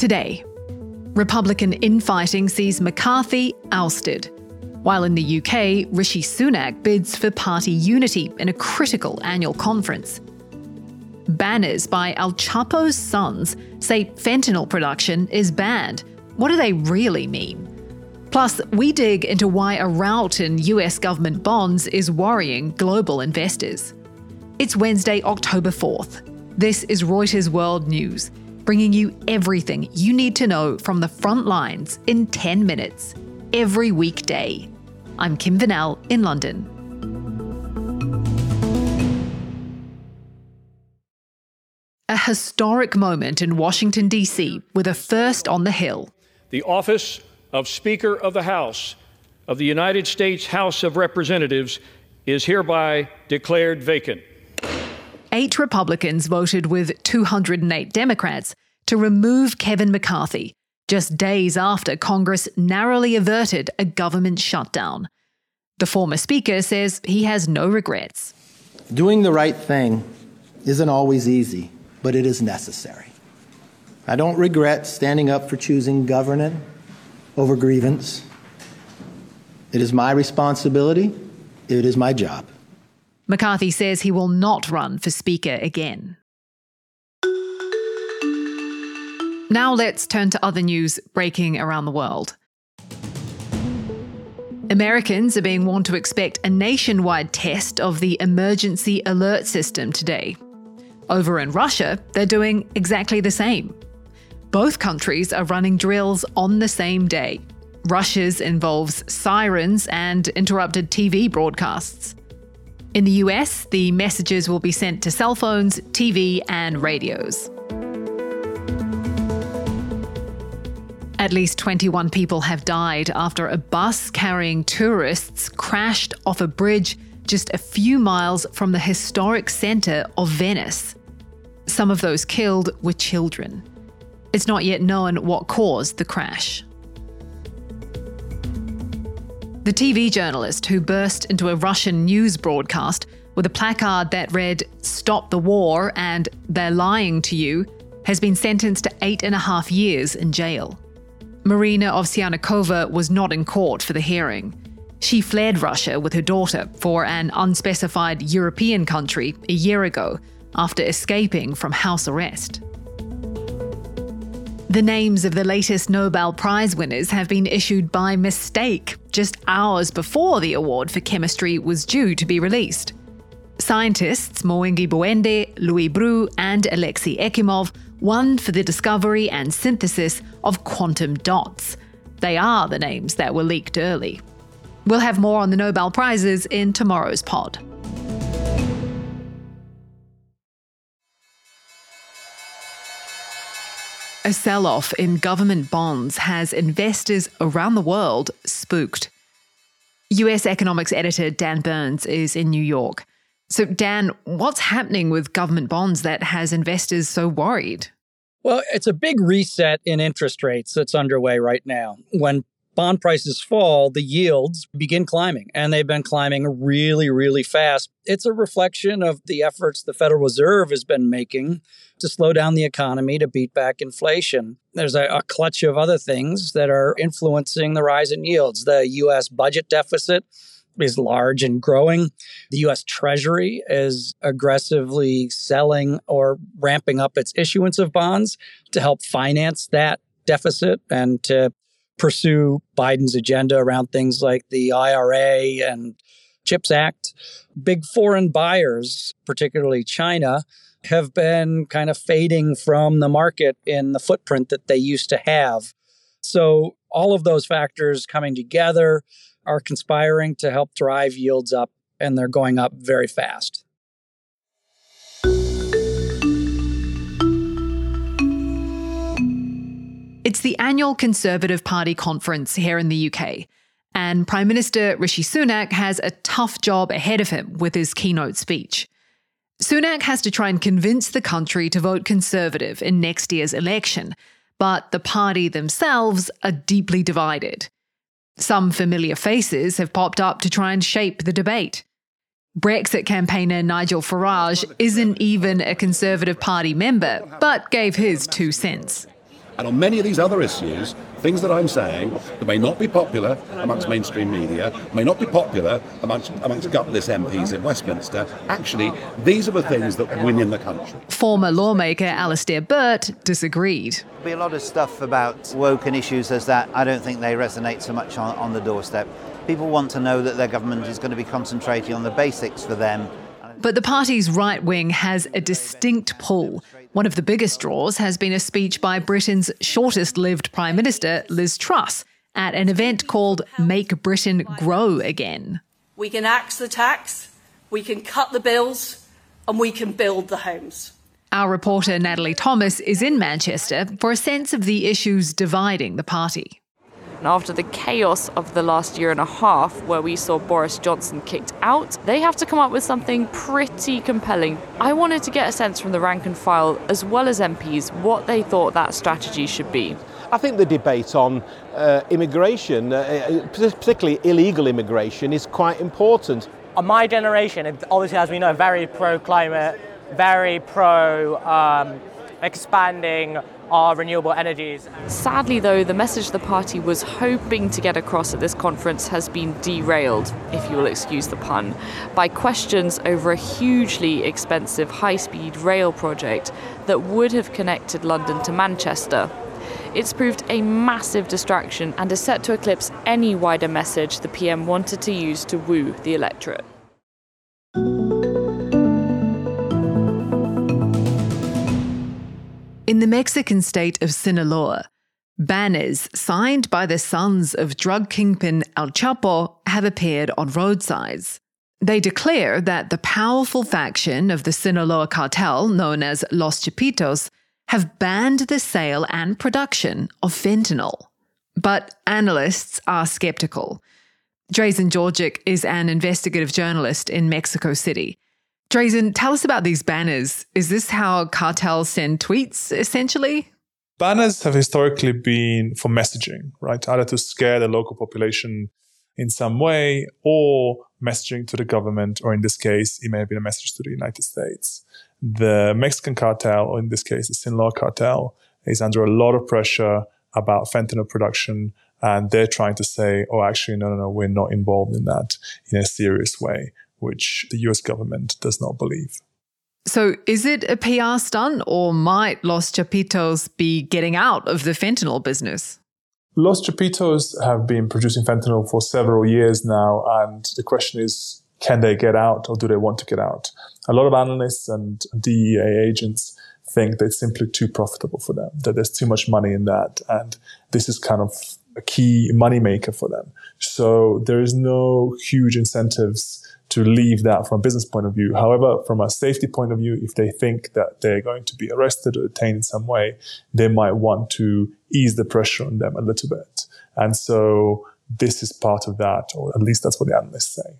Today, Republican infighting sees McCarthy ousted, while in the UK, Rishi Sunak bids for party unity in a critical annual conference. Banners by El Chapo's sons say fentanyl production is banned. What do they really mean? Plus, we dig into why a rout in US government bonds is worrying global investors. It's Wednesday, October 4th. This is Reuters World News, bringing you everything you need to know from the front lines in 10 minutes, every weekday. I'm Kim Vanell in London. A historic moment in Washington, D.C., with a first on the Hill. The office of Speaker of the House of the United States House of Representatives is hereby declared vacant. Eight Republicans voted with 208 Democrats to remove Kevin McCarthy, just days after Congress narrowly averted a government shutdown. The former Speaker says he has no regrets. Doing the right thing isn't always easy but it is necessary. I don't regret standing up for choosing governance over grievance. It is my responsibility, it is my job. McCarthy says he will not run for Speaker again. Now let's turn to other news breaking around the world. Americans are being warned to expect a nationwide test of the emergency alert system today, over in Russia, they're doing exactly the same. Both countries are running drills on the same day. Russia's involves sirens and interrupted TV broadcasts. In the US, the messages will be sent to cell phones, TV, and radios. At least 21 people have died after a bus carrying tourists crashed off a bridge just a few miles from the historic centre of Venice. Some of those killed were children. It's not yet known what caused the crash. The TV journalist who burst into a Russian news broadcast with a placard that read, Stop the war and They're lying to you, has been sentenced to eight and a half years in jail. Marina Ovsyannikova was not in court for the hearing. She fled Russia with her daughter for an unspecified European country a year ago after escaping from house arrest. The names of the latest Nobel Prize winners have been issued by mistake just hours before the award for chemistry was due to be released. Scientists Moungi Bawendi, Louis Brus, and Alexei Ekimov won for the discovery and synthesis of quantum dots. They are the names that were leaked early. We'll have more on the Nobel Prizes in tomorrow's pod. A sell off in government bonds has investors around the world spooked. US economics editor Dan Burns is in New York. So, Dan, what's happening with government bonds that has investors so worried? Well, it's a big reset in interest rates that's underway right now. When bond prices fall, the yields begin climbing, and they've been climbing really, really fast. It's a reflection of the efforts the Federal Reserve has been making to slow down the economy to beat back inflation. There's a, a clutch of other things that are influencing the rise in yields. The U.S. budget deficit is large and growing. The US Treasury is aggressively selling or ramping up its issuance of bonds to help finance that deficit and to pursue Biden's agenda around things like the IRA and CHIPS Act. Big foreign buyers, particularly China, have been kind of fading from the market in the footprint that they used to have. So, all of those factors coming together are conspiring to help drive yields up, and they're going up very fast. It's the annual Conservative Party conference here in the UK, and Prime Minister Rishi Sunak has a tough job ahead of him with his keynote speech. Sunak has to try and convince the country to vote Conservative in next year's election, but the party themselves are deeply divided. Some familiar faces have popped up to try and shape the debate. Brexit campaigner Nigel Farage isn't even a Conservative Party member, but gave his two cents. And on many of these other issues, things that I'm saying that may not be popular amongst mainstream media, may not be popular amongst, amongst gutless MPs in Westminster, actually, these are the things that win in the country. Former lawmaker Alastair Burt disagreed. There'll be a lot of stuff about woke and issues as that. I don't think they resonate so much on, on the doorstep. People want to know that their government is going to be concentrating on the basics for them. But the party's right wing has a distinct pull. One of the biggest draws has been a speech by Britain's shortest lived Prime Minister, Liz Truss, at an event called Make Britain Grow Again. We can axe the tax, we can cut the bills, and we can build the homes. Our reporter Natalie Thomas is in Manchester for a sense of the issues dividing the party. And after the chaos of the last year and a half, where we saw Boris Johnson kicked out, they have to come up with something pretty compelling. I wanted to get a sense from the rank and file, as well as MPs, what they thought that strategy should be. I think the debate on uh, immigration, uh, particularly illegal immigration, is quite important. On my generation, obviously, as we know, very pro climate, very pro um, expanding our renewable energies. Sadly, though, the message the party was hoping to get across at this conference has been derailed, if you will excuse the pun, by questions over a hugely expensive high speed rail project that would have connected London to Manchester. It's proved a massive distraction and is set to eclipse any wider message the PM wanted to use to woo the electorate. In the Mexican state of Sinaloa, banners signed by the sons of drug kingpin El Chapo have appeared on roadsides. They declare that the powerful faction of the Sinaloa cartel, known as Los Chapitos, have banned the sale and production of fentanyl. But analysts are skeptical. Drazen Jorgic is an investigative journalist in Mexico City. Drazen, tell us about these banners. Is this how cartels send tweets, essentially? Banners have historically been for messaging, right? Either to scare the local population in some way or messaging to the government, or in this case, it may have been a message to the United States. The Mexican cartel, or in this case, the Sinaloa cartel, is under a lot of pressure about fentanyl production. And they're trying to say, oh, actually, no, no, no, we're not involved in that in a serious way which the US government does not believe. So, is it a PR stunt, or might Los Chapitos be getting out of the fentanyl business? Los Chapitos have been producing fentanyl for several years now, and the question is can they get out or do they want to get out? A lot of analysts and DEA agents think that it's simply too profitable for them, that there's too much money in that, and this is kind of a key moneymaker for them. So, there is no huge incentives to leave that from a business point of view. However, from a safety point of view, if they think that they're going to be arrested or detained in some way, they might want to ease the pressure on them a little bit. And so this is part of that, or at least that's what the analysts say.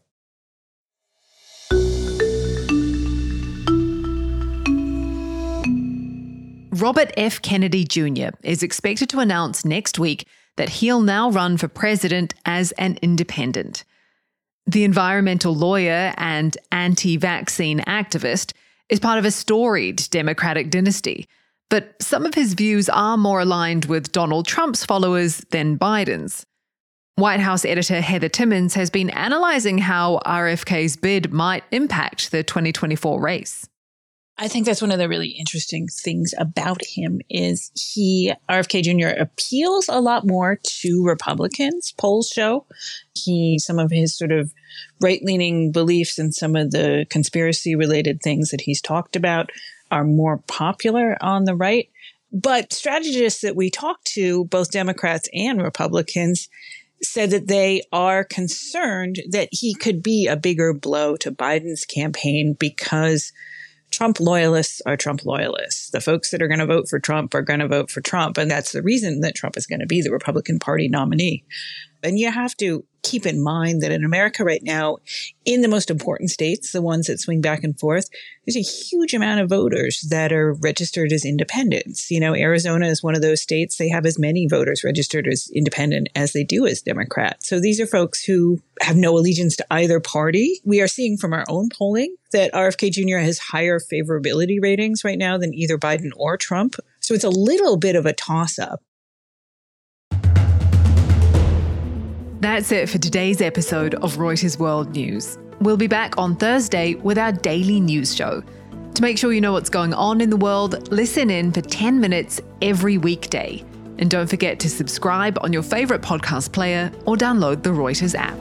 Robert F. Kennedy Jr. is expected to announce next week that he'll now run for president as an independent. The environmental lawyer and anti vaccine activist is part of a storied Democratic dynasty, but some of his views are more aligned with Donald Trump's followers than Biden's. White House editor Heather Timmons has been analysing how RFK's bid might impact the 2024 race. I think that's one of the really interesting things about him is he RFK Jr. appeals a lot more to Republicans. Polls show he some of his sort of right leaning beliefs and some of the conspiracy related things that he's talked about are more popular on the right. But strategists that we talked to, both Democrats and Republicans, said that they are concerned that he could be a bigger blow to Biden's campaign because Trump loyalists are Trump loyalists. The folks that are going to vote for Trump are going to vote for Trump. And that's the reason that Trump is going to be the Republican Party nominee. And you have to keep in mind that in America right now, in the most important states, the ones that swing back and forth, there's a huge amount of voters that are registered as independents. You know, Arizona is one of those states. They have as many voters registered as independent as they do as Democrat. So these are folks who have no allegiance to either party. We are seeing from our own polling that RFK Jr. has higher favorability ratings right now than either Biden or Trump So it's a little bit of a toss up. That's it for today's episode of Reuters World News. We'll be back on Thursday with our daily news show. To make sure you know what's going on in the world, listen in for 10 minutes every weekday. And don't forget to subscribe on your favorite podcast player or download the Reuters app.